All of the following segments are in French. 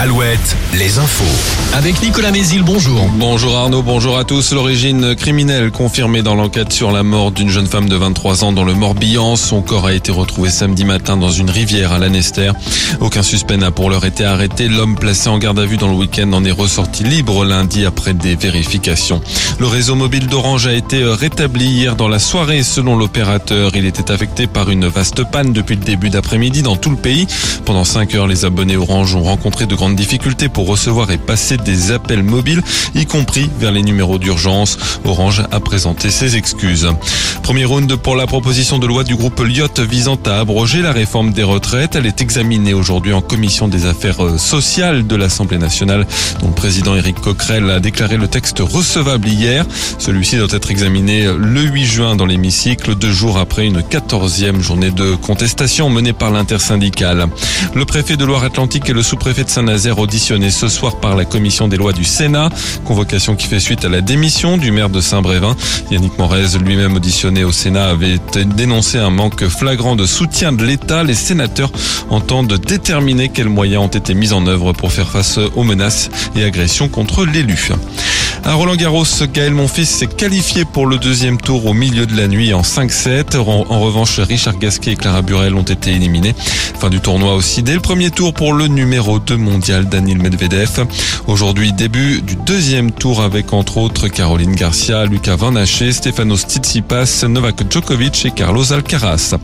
Alouette, les infos. Avec Nicolas Mézil, bonjour. Bonjour Arnaud, bonjour à tous. L'origine criminelle confirmée dans l'enquête sur la mort d'une jeune femme de 23 ans dans le Morbihan. Son corps a été retrouvé samedi matin dans une rivière à Lanester. Aucun suspect n'a pour l'heure été arrêté. L'homme placé en garde à vue dans le week-end en est ressorti libre lundi après des vérifications. Le réseau mobile d'Orange a été rétabli hier dans la soirée selon l'opérateur. Il était affecté par une vaste panne depuis le début d'après-midi dans tout le pays. Pendant 5 heures, les abonnés Orange ont rencontré de grandes difficultés pour recevoir et passer des appels mobiles, y compris vers les numéros d'urgence. Orange a présenté ses excuses. Premier round pour la proposition de loi du groupe Lyot visant à abroger la réforme des retraites. Elle est examinée aujourd'hui en commission des affaires sociales de l'Assemblée nationale, dont le président Éric Coquerel a déclaré le texte recevable hier. Celui-ci doit être examiné le 8 juin dans l'hémicycle, deux jours après une quatorzième journée de contestation menée par l'intersyndicale. Le préfet de Loire-Atlantique et le sous-préfet de Saint-Nazaire auditionnés ce soir par la commission des lois du Sénat. Convocation qui fait suite à la démission du maire de Saint-Brévin. Yannick Morez, lui-même auditionné au Sénat, avait dénoncé un manque flagrant de soutien de l'État. Les sénateurs entendent déterminer quels moyens ont été mis en œuvre pour faire face aux menaces et agressions contre l'élu. À Roland Garros, Gaël Monfils s'est qualifié pour le deuxième tour au milieu de la nuit en 5-7. En, revanche, Richard Gasquet et Clara Burel ont été éliminés. Fin du tournoi aussi dès le premier tour pour le numéro 2 mondial Daniel Medvedev. Aujourd'hui, début du deuxième tour avec entre autres Caroline Garcia, Lucas Van Haché, Stefanos Tsitsipas, Novak Djokovic et Carlos Alcaraz.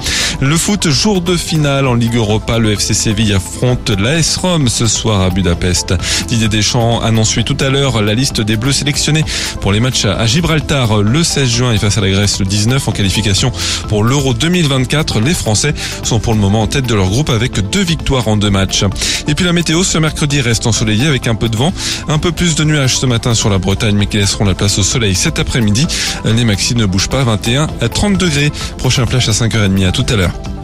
Le foot, jour de finale en Ligue Europa, le FC Séville affronte l'AS Rome ce soir à Budapest. Didier Deschamps annonce tout à l'heure la liste des Bleus sélectionnés pour les matchs à Gibraltar le 16 juin et face à la Grèce le 19 en qualification pour l'Euro 2024. Les Français sont pour le moment en tête de leur groupe avec deux victoires en deux matchs. Et puis la météo ce mercredi reste ensoleillé avec un peu de vent, un peu plus de nuages ce matin sur la Bretagne mais qui laisseront la place au soleil cet après-midi. Les maxi ne bougent pas, 21 à 30 degrés. Prochain flash à 5h30 à tout à l'heure.